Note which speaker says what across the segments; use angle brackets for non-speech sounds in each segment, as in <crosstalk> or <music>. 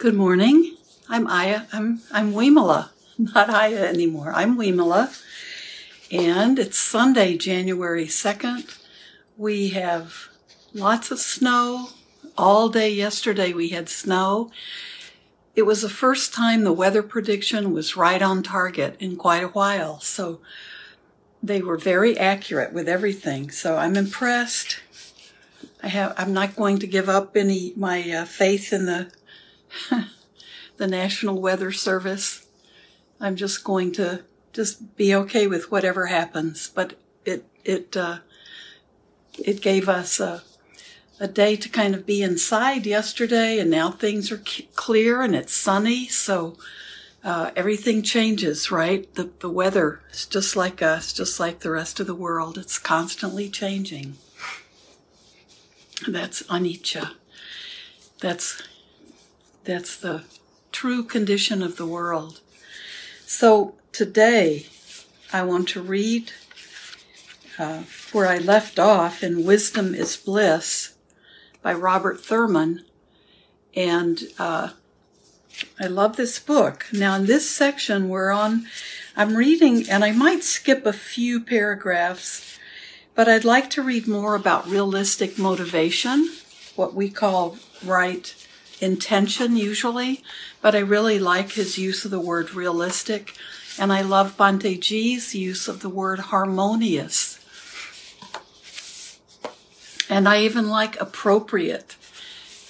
Speaker 1: Good morning. I'm Aya. I'm I'm Weemala, <laughs> not Aya anymore. I'm Weemala, and it's Sunday, January second. We have lots of snow. All day yesterday we had snow. It was the first time the weather prediction was right on target in quite a while. So they were very accurate with everything. So I'm impressed. I have. I'm not going to give up any my uh, faith in the <laughs> the National Weather Service. I'm just going to just be okay with whatever happens. But it it uh, it gave us a a day to kind of be inside yesterday, and now things are clear and it's sunny. So uh, everything changes, right? The the weather is just like us, just like the rest of the world. It's constantly changing. That's anicca. That's that's the true condition of the world. So today, I want to read uh, where I left off in Wisdom is Bliss by Robert Thurman. And uh, I love this book. Now, in this section, we're on, I'm reading, and I might skip a few paragraphs, but I'd like to read more about realistic motivation, what we call right intention usually, but I really like his use of the word realistic. And I love Bhante G's use of the word harmonious. And I even like appropriate.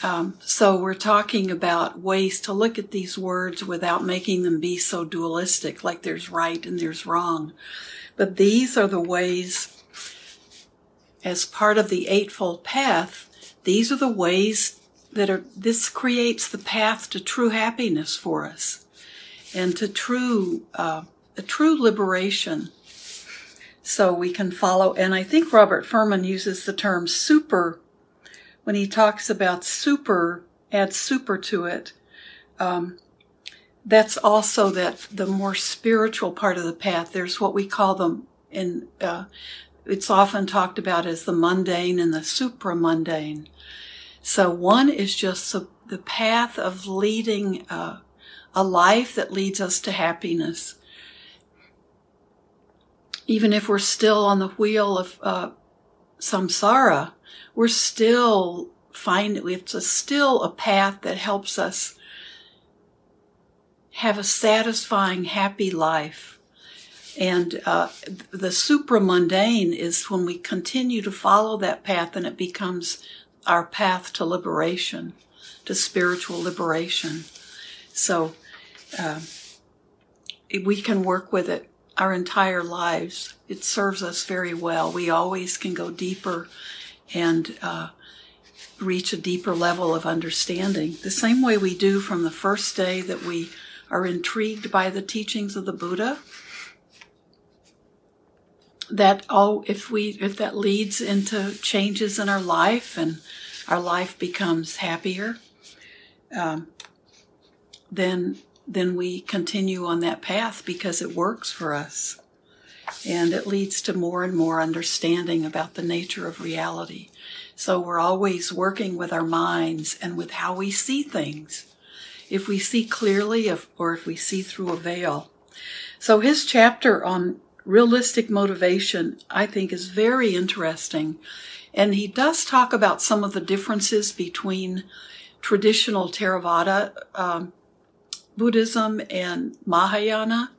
Speaker 1: Um, so we're talking about ways to look at these words without making them be so dualistic, like there's right and there's wrong. But these are the ways, as part of the Eightfold Path, these are the ways that are this creates the path to true happiness for us and to true uh, a true liberation. So we can follow and i think robert Thurman uses the term super when he talks about super add super to it. Um, that's also that the more spiritual part of the path there's what we call them in uh, it's often talked about as the mundane and the supra mundane so one is just the, the path of leading uh, a life that leads us to happiness. Even if we're still on the wheel of uh, samsara, we're still find it's still a path that helps us have a satisfying, happy life. And uh, the supramundane is when we continue to follow that path and it becomes our path to liberation, to spiritual liberation. So uh, we can work with it our entire lives. It serves us very well. We always can go deeper and uh, reach a deeper level of understanding, the same way we do from the first day that we are intrigued by the teachings of the Buddha. That oh, if we if that leads into changes in our life and our life becomes happier, um, then then we continue on that path because it works for us. And it leads to more and more understanding about the nature of reality. So we're always working with our minds and with how we see things. If we see clearly if, or if we see through a veil. So his chapter on realistic motivation, I think, is very interesting and he does talk about some of the differences between traditional Theravada um, Buddhism and Mahayana,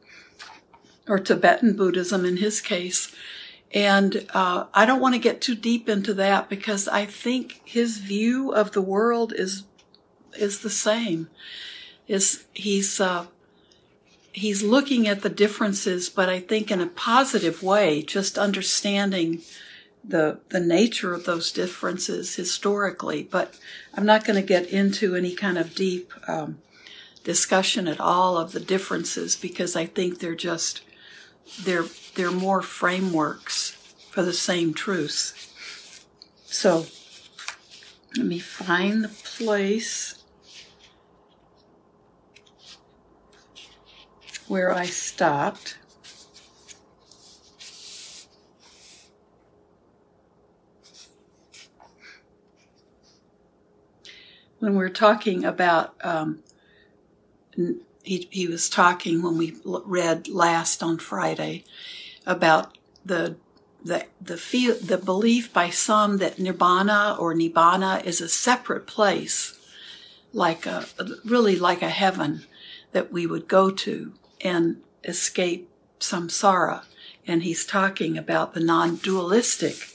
Speaker 1: or Tibetan Buddhism in his case. And uh, I don't want to get too deep into that because I think his view of the world is is the same. Is he's uh, he's looking at the differences, but I think in a positive way, just understanding the the nature of those differences historically. But I'm not going to get into any kind of deep um, discussion at all of the differences because I think they're just they're they're more frameworks for the same truths. So let me find the place where I stopped. when we're talking about um, he, he was talking when we read last on Friday about the the the feel the belief by some that nirvana or nibbana is a separate place, like a really like a heaven that we would go to and escape samsara. And he's talking about the non-dualistic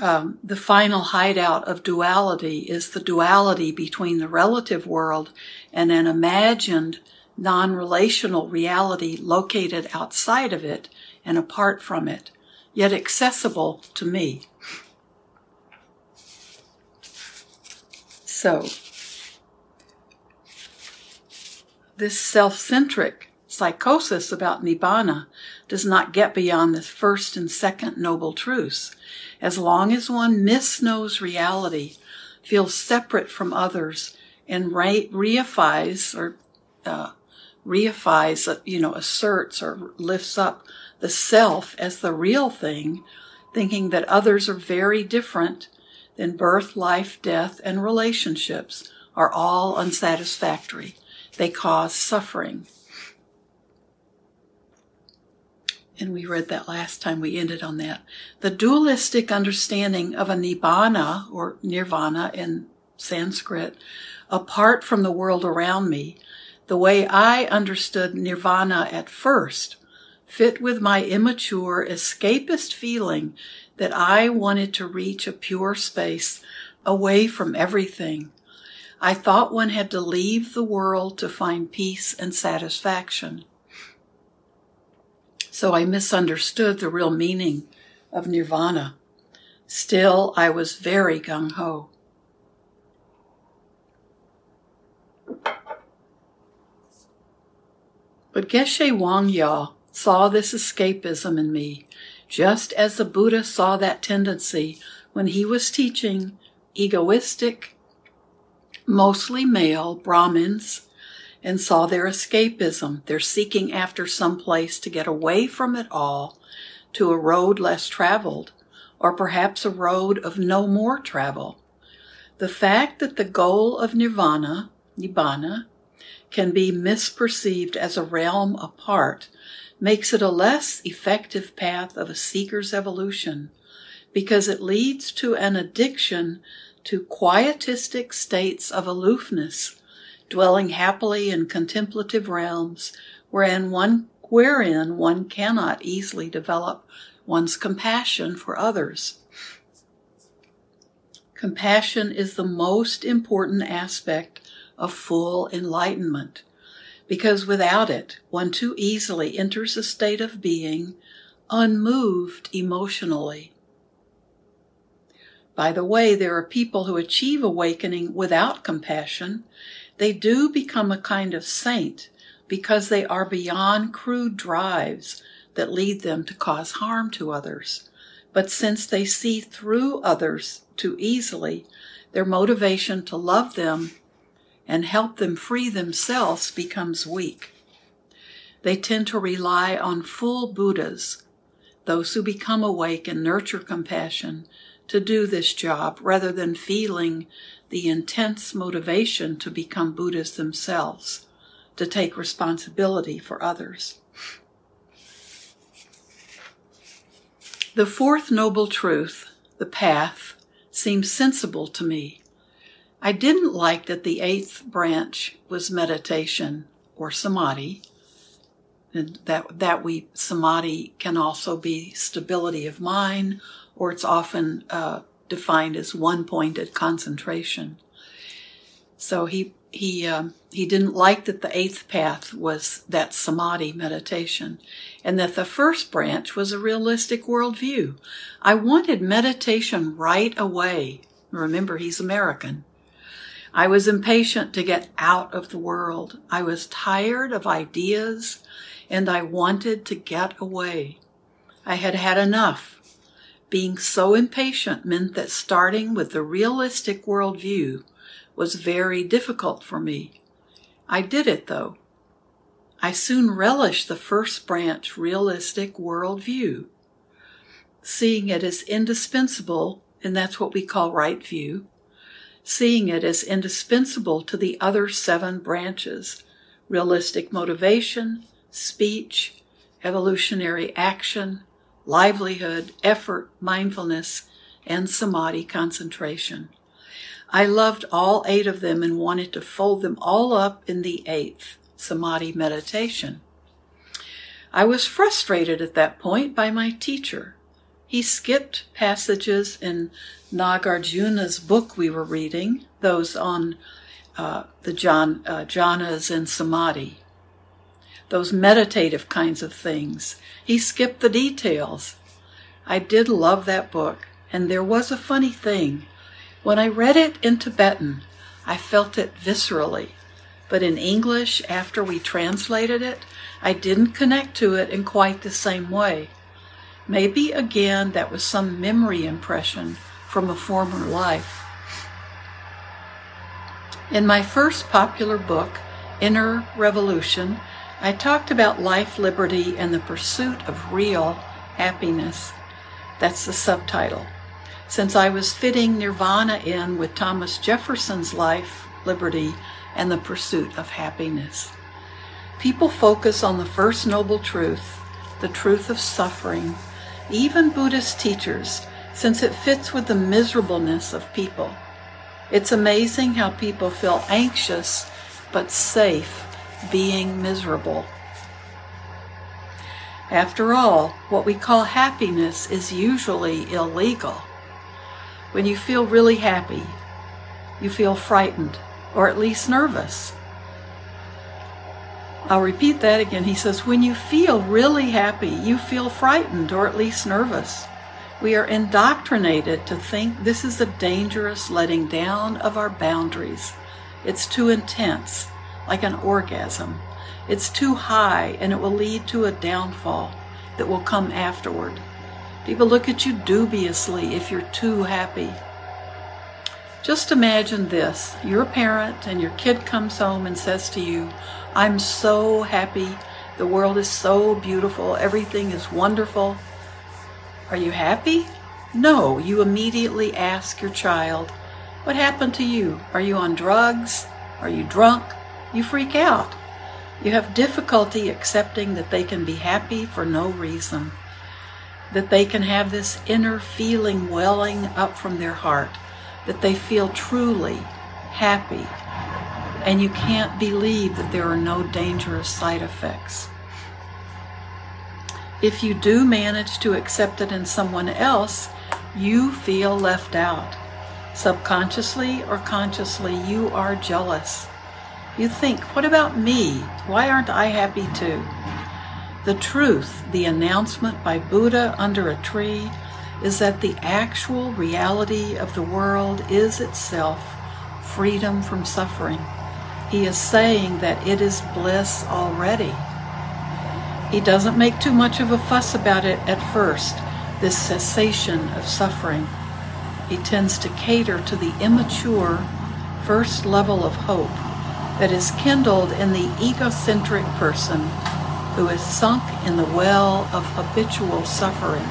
Speaker 1: um, the final hideout of duality is the duality between the relative world and an imagined non relational reality located outside of it and apart from it, yet accessible to me. So, this self centric psychosis about Nibbana does not get beyond the first and second noble truths. As long as one misknows reality, feels separate from others, and re- reifies or uh, reifies, uh, you know, asserts or lifts up the self as the real thing, thinking that others are very different, then birth, life, death, and relationships are all unsatisfactory. They cause suffering. and we read that last time we ended on that. The dualistic understanding of a nibbana or nirvana in Sanskrit, apart from the world around me, the way I understood nirvana at first, fit with my immature escapist feeling that I wanted to reach a pure space away from everything. I thought one had to leave the world to find peace and satisfaction. So I misunderstood the real meaning of nirvana. Still, I was very gung ho. But Geshe Wangyal saw this escapism in me, just as the Buddha saw that tendency when he was teaching egoistic, mostly male Brahmins and saw their escapism, their seeking after some place to get away from it all to a road less traveled, or perhaps a road of no more travel. The fact that the goal of nirvana, nibbana, can be misperceived as a realm apart makes it a less effective path of a seeker's evolution because it leads to an addiction to quietistic states of aloofness dwelling happily in contemplative realms wherein one wherein one cannot easily develop one's compassion for others. Compassion is the most important aspect of full enlightenment because without it, one too easily enters a state of being unmoved emotionally. By the way, there are people who achieve awakening without compassion they do become a kind of saint because they are beyond crude drives that lead them to cause harm to others. But since they see through others too easily, their motivation to love them and help them free themselves becomes weak. They tend to rely on full Buddhas, those who become awake and nurture compassion, to do this job rather than feeling the intense motivation to become Buddhas themselves, to take responsibility for others. The fourth noble truth, the path, seems sensible to me. I didn't like that the eighth branch was meditation or samadhi, and that that we samadhi can also be stability of mind, or it's often uh, defined as one pointed concentration. So he he um, he didn't like that the eighth path was that samadhi meditation, and that the first branch was a realistic worldview. I wanted meditation right away. Remember, he's American. I was impatient to get out of the world. I was tired of ideas, and I wanted to get away. I had had enough being so impatient meant that starting with the realistic worldview was very difficult for me. I did it though. I soon relished the first branch realistic worldview, seeing it as indispensable and that's what we call right view, seeing it as indispensable to the other seven branches realistic motivation, speech, evolutionary action, livelihood, effort, mindfulness, and samadhi concentration. I loved all eight of them and wanted to fold them all up in the eighth, samadhi meditation. I was frustrated at that point by my teacher. He skipped passages in Nagarjuna's book we were reading, those on uh, the Jan, uh, jhanas and samadhi, those meditative kinds of things. He skipped the details. I did love that book, and there was a funny thing. When I read it in Tibetan, I felt it viscerally, but in English, after we translated it, I didn't connect to it in quite the same way. Maybe again that was some memory impression from a former life. In my first popular book, Inner Revolution, I talked about life, liberty, and the pursuit of real happiness. That's the subtitle. Since I was fitting nirvana in with Thomas Jefferson's life, liberty, and the pursuit of happiness. People focus on the first noble truth, the truth of suffering, even Buddhist teachers, since it fits with the miserableness of people. It's amazing how people feel anxious but safe being miserable. After all, what we call happiness is usually illegal. When you feel really happy, you feel frightened or at least nervous. I'll repeat that again. He says, when you feel really happy, you feel frightened or at least nervous. We are indoctrinated to think this is a dangerous letting down of our boundaries. It's too intense, like an orgasm. It's too high and it will lead to a downfall that will come afterward. People look at you dubiously if you're too happy. Just imagine this you're a parent and your kid comes home and says to you, I'm so happy. The world is so beautiful. Everything is wonderful. Are you happy? No, you immediately ask your child, What happened to you? Are you on drugs? Are you drunk? You freak out. You have difficulty accepting that they can be happy for no reason, that they can have this inner feeling welling up from their heart that they feel truly happy and you can't believe that there are no dangerous side effects. If you do manage to accept it in someone else, you feel left out. Subconsciously or consciously, you are jealous. You think, what about me? Why aren't I happy too? The truth, the announcement by Buddha under a tree, is that the actual reality of the world is itself freedom from suffering. He is saying that it is bliss already. He doesn't make too much of a fuss about it at first, this cessation of suffering. He tends to cater to the immature first level of hope that is kindled in the egocentric person who is sunk in the well of habitual suffering.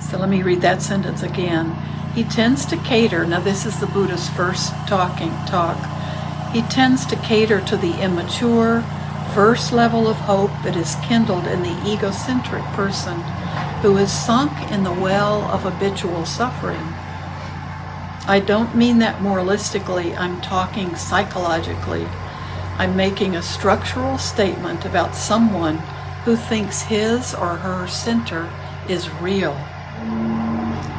Speaker 1: So let me read that sentence again. He tends to cater, now this is the Buddha's first talking talk. He tends to cater to the immature, first level of hope that is kindled in the egocentric person who is sunk in the well of habitual suffering. I don't mean that moralistically, I'm talking psychologically. I'm making a structural statement about someone who thinks his or her center is real.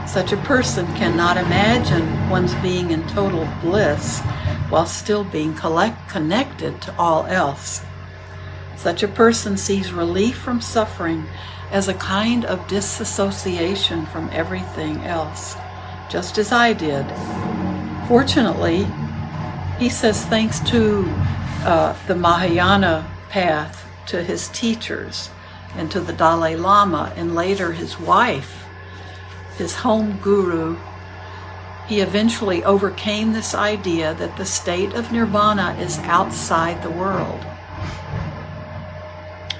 Speaker 1: Such a person cannot imagine one's being in total bliss while still being collect- connected to all else. Such a person sees relief from suffering as a kind of disassociation from everything else, just as I did. Fortunately, he says thanks to uh, the Mahayana path, to his teachers, and to the Dalai Lama, and later his wife, his home guru, he eventually overcame this idea that the state of nirvana is outside the world.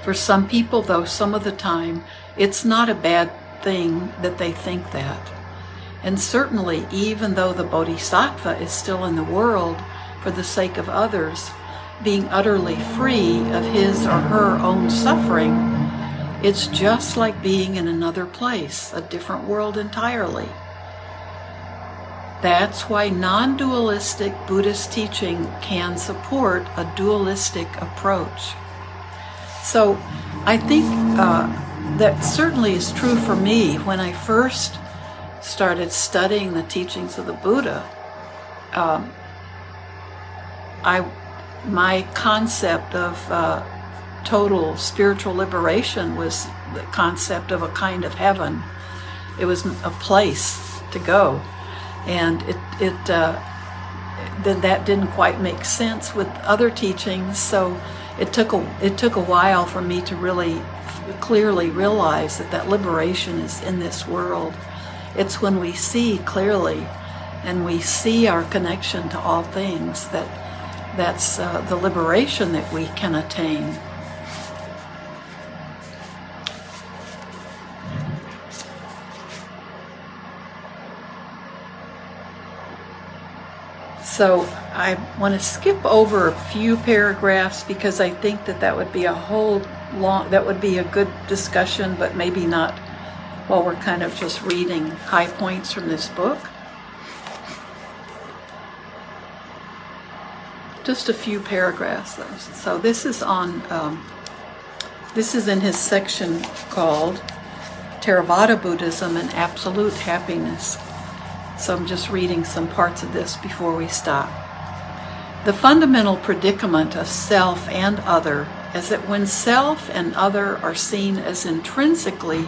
Speaker 1: For some people, though, some of the time, It's not a bad thing that they think that. And certainly, even though the Bodhisattva is still in the world for the sake of others, being utterly free of his or her own suffering, it's just like being in another place, a different world entirely. That's why non dualistic Buddhist teaching can support a dualistic approach. So I think uh, that certainly is true for me when I first started studying the teachings of the Buddha. Um, I, my concept of uh, total spiritual liberation was the concept of a kind of heaven. It was a place to go and it it uh, then that didn't quite make sense with other teachings. So it took a it took a while for me to really clearly realize that that liberation is in this world. It's when we see clearly and we see our connection to all things that that's uh, the liberation that we can attain. So I want to skip over a few paragraphs because I think that that would be a whole long, that would be a good discussion, but maybe not while we're kind of just reading high points from this book. Just a few paragraphs though. So this is on, um, this is in his section called Theravada Buddhism and Absolute Happiness. So I'm just reading some parts of this before we stop. The fundamental predicament of self and other is that when self and other are seen as intrinsically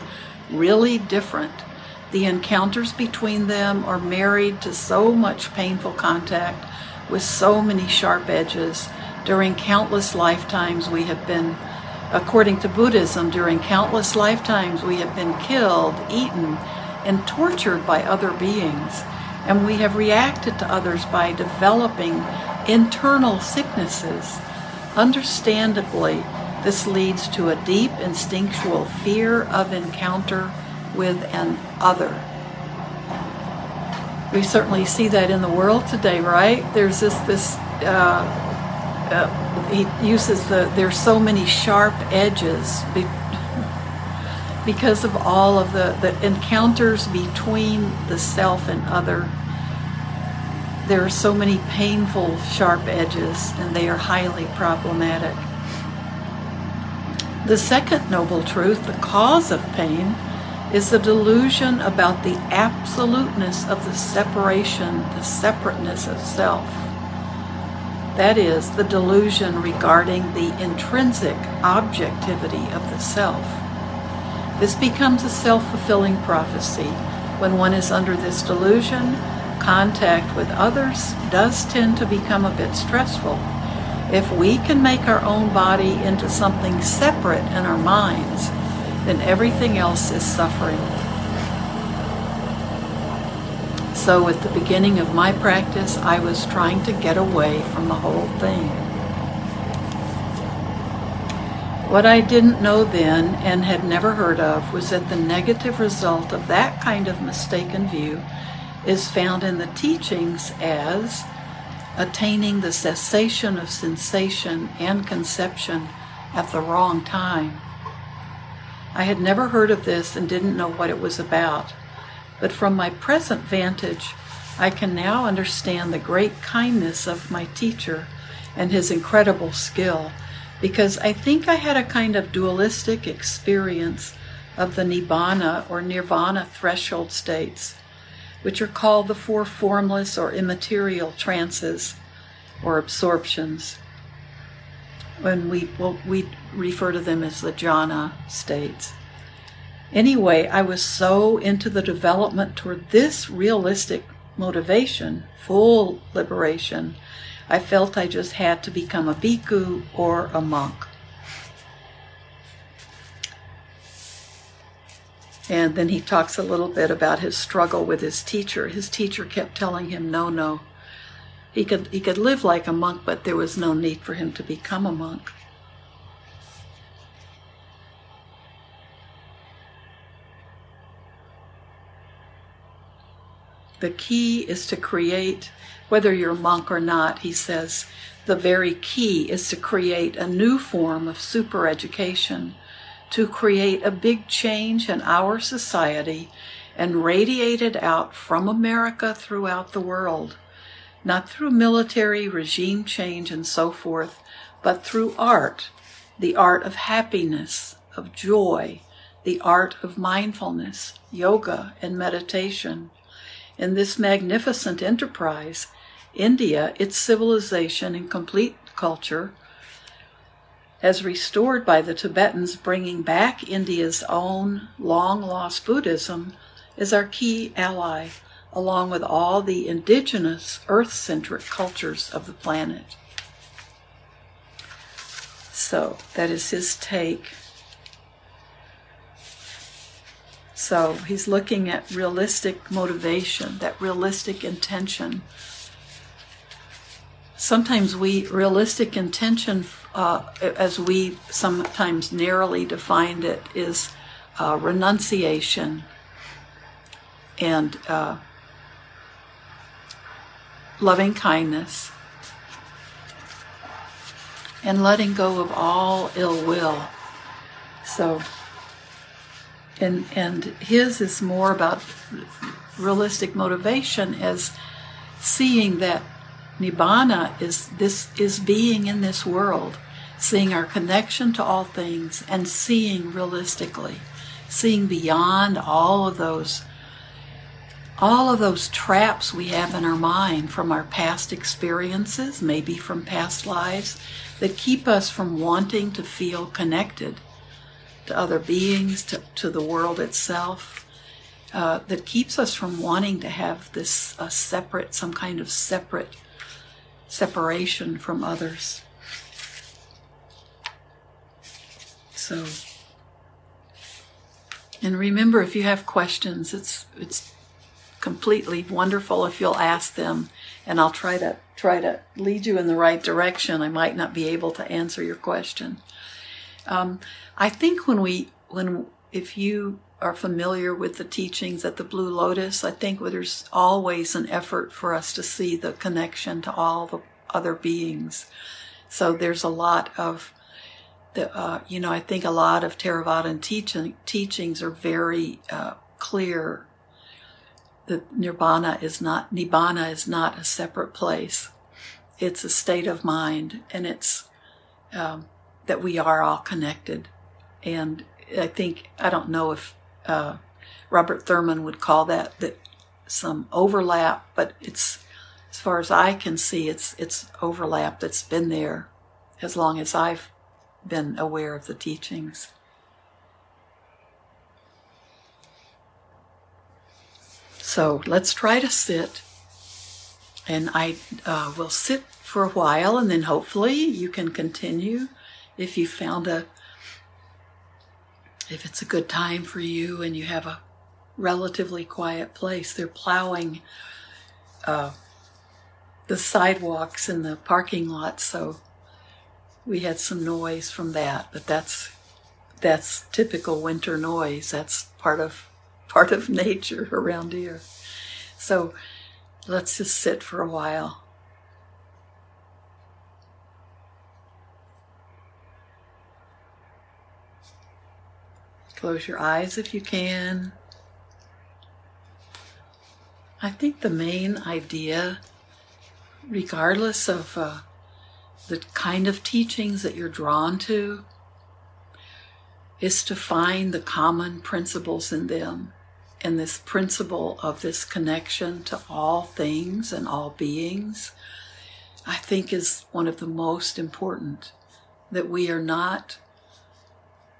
Speaker 1: really different, the encounters between them are married to so much painful contact with so many sharp edges. During countless lifetimes, we have been, according to Buddhism, during countless lifetimes, we have been killed, eaten, and tortured by other beings. And we have reacted to others by developing internal sicknesses. Understandably, this leads to a deep instinctual fear of encounter with an other. We certainly see that in the world today, right? There's this this uh, uh, he uses the there's so many sharp edges because of all of the, the encounters between the self and other. There are so many painful, sharp edges, and they are highly problematic. The second noble truth, the cause of pain, is the delusion about the absoluteness of the separation, the separateness of self. That is, the delusion regarding the intrinsic objectivity of the self. This becomes a self fulfilling prophecy. When one is under this delusion, contact with others does tend to become a bit stressful. If we can make our own body into something separate in our minds, then everything else is suffering. So, at the beginning of my practice, I was trying to get away from the whole thing. What I didn't know then and had never heard of was that the negative result of that kind of mistaken view is found in the teachings as attaining the cessation of sensation and conception at the wrong time. I had never heard of this and didn't know what it was about, but from my present vantage, I can now understand the great kindness of my teacher and his incredible skill because I think I had a kind of dualistic experience of the nibbana or nirvana threshold states, which are called the four formless or immaterial trances or absorptions. When we well, we refer to them as the jhana states. Anyway, I was so into the development toward this realistic motivation, full liberation, I felt I just had to become a bhikkhu or a monk. And then he talks a little bit about his struggle with his teacher. His teacher kept telling him, no, no. He could, he could live like a monk, but there was no need for him to become a monk. The key is to create whether you're a monk or not, he says, the very key is to create a new form of super education, to create a big change in our society and radiate it out from America throughout the world, not through military regime change and so forth, but through art, the art of happiness, of joy, the art of mindfulness, yoga, and meditation. In this magnificent enterprise, India, its civilization and complete culture, as restored by the Tibetans bringing back India's own long lost Buddhism, is our key ally, along with all the indigenous earth centric cultures of the planet. So, that is his take. So, he's looking at realistic motivation, that realistic intention. Sometimes we, realistic intention, uh, as we sometimes narrowly defined it, is uh, renunciation and uh, loving kindness and letting go of all ill will. So, and and his is more about realistic motivation as seeing that nibbana is this is being in this world, seeing our connection to all things and seeing realistically, seeing beyond all of those all of those traps we have in our mind from our past experiences, maybe from past lives, that keep us from wanting to feel connected to other beings, to, to the world itself, uh, that keeps us from wanting to have this uh, separate, some kind of separate separation from others. So, and remember, if you have questions, it's it's completely wonderful if you'll ask them and I'll try to try to lead you in the right direction. I might not be able to answer your question. Um, I think when we when if you are familiar with the teachings at the Blue Lotus, I think there's always an effort for us to see the connection to all the other beings. So there's a lot of the, uh, you know, I think a lot of Theravada teaching, teachings are very uh, clear that nirvana is not nibbana is not a separate place. It's a state of mind, and it's um, that we are all connected. And I think I don't know if uh, Robert Thurman would call that that some overlap, but it's as far as I can see, it's it's overlap that's been there as long as I've been aware of the teachings. So let's try to sit. And I uh, will sit for a while, and then hopefully you can continue if you found a, if it's a good time for you and you have a relatively quiet place. They're plowing uh, the sidewalks and the parking lot, so we had some noise from that, but that's that's typical winter noise. That's part of <laughs> part of nature around here. So let's just sit for a while. Close your eyes if you can. I think the main idea, regardless of uh, the kind of teachings that you're drawn to, is to find the common principles in them and this principle of this connection to all things and all beings, I think is one of the most important. That we are not,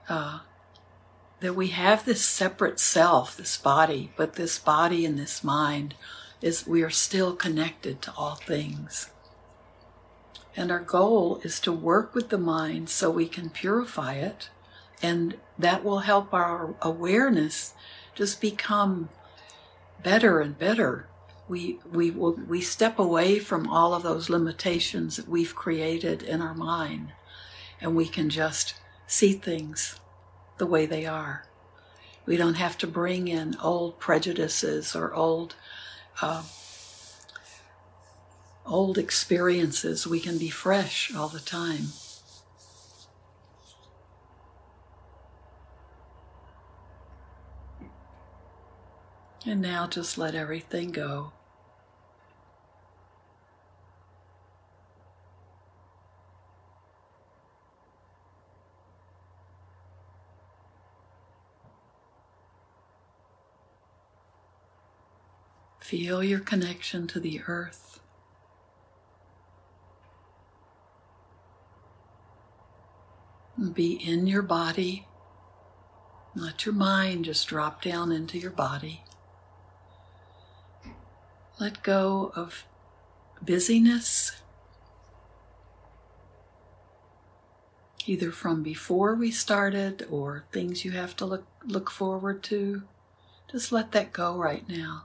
Speaker 1: uh, that we have this separate self, this body, but this body and this mind is we are still connected to all things. And our goal is to work with the mind so we can purify it, and that will help our awareness just become better and better. We, we, will, we step away from all of those limitations that we've created in our mind and we can just see things the way they are. We don't have to bring in old prejudices or old uh, old experiences. We can be fresh all the time. And now just let everything go. Feel your connection to the earth. Be in your body. Let your mind just drop down into your body. Let go of busyness, either from before we started or things you have to look, look forward to. Just let that go right now.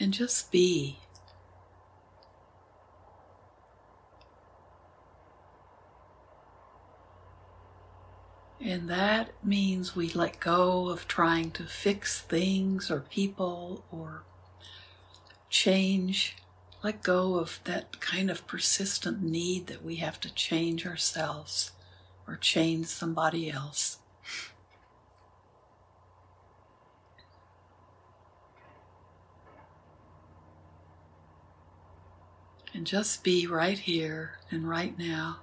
Speaker 1: And just be. And that means we let go of trying to fix things or people or change. Let go of that kind of persistent need that we have to change ourselves or change somebody else. And just be right here and right now.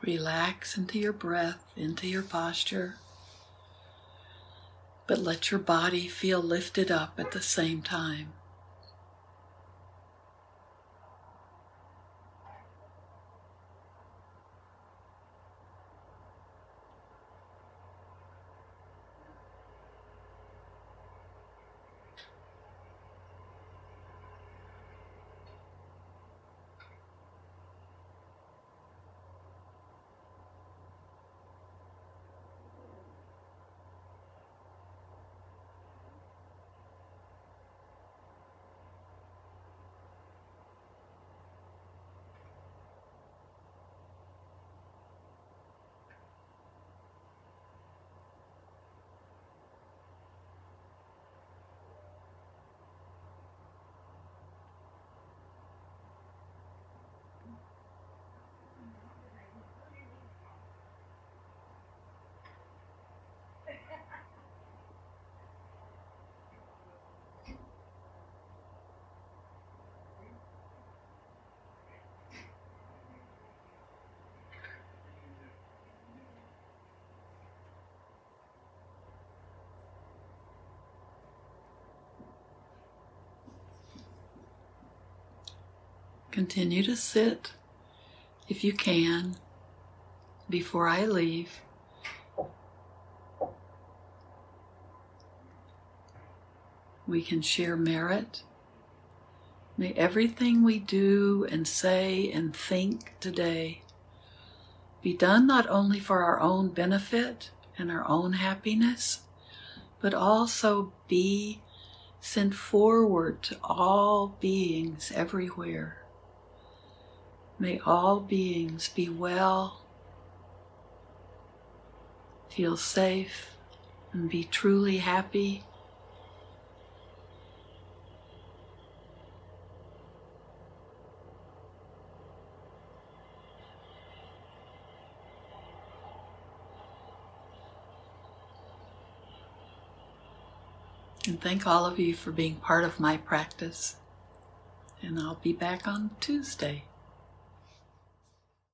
Speaker 1: Relax into your breath, into your posture, but let your body feel lifted up at the same time. Continue to sit if you can before I leave. We can share merit. May everything we do and say and think today be done not only for our own benefit and our own happiness, but also be sent forward to all beings everywhere. May all beings be well, feel safe, and be truly happy. And thank all of you for being part of my practice. And I'll be back on Tuesday.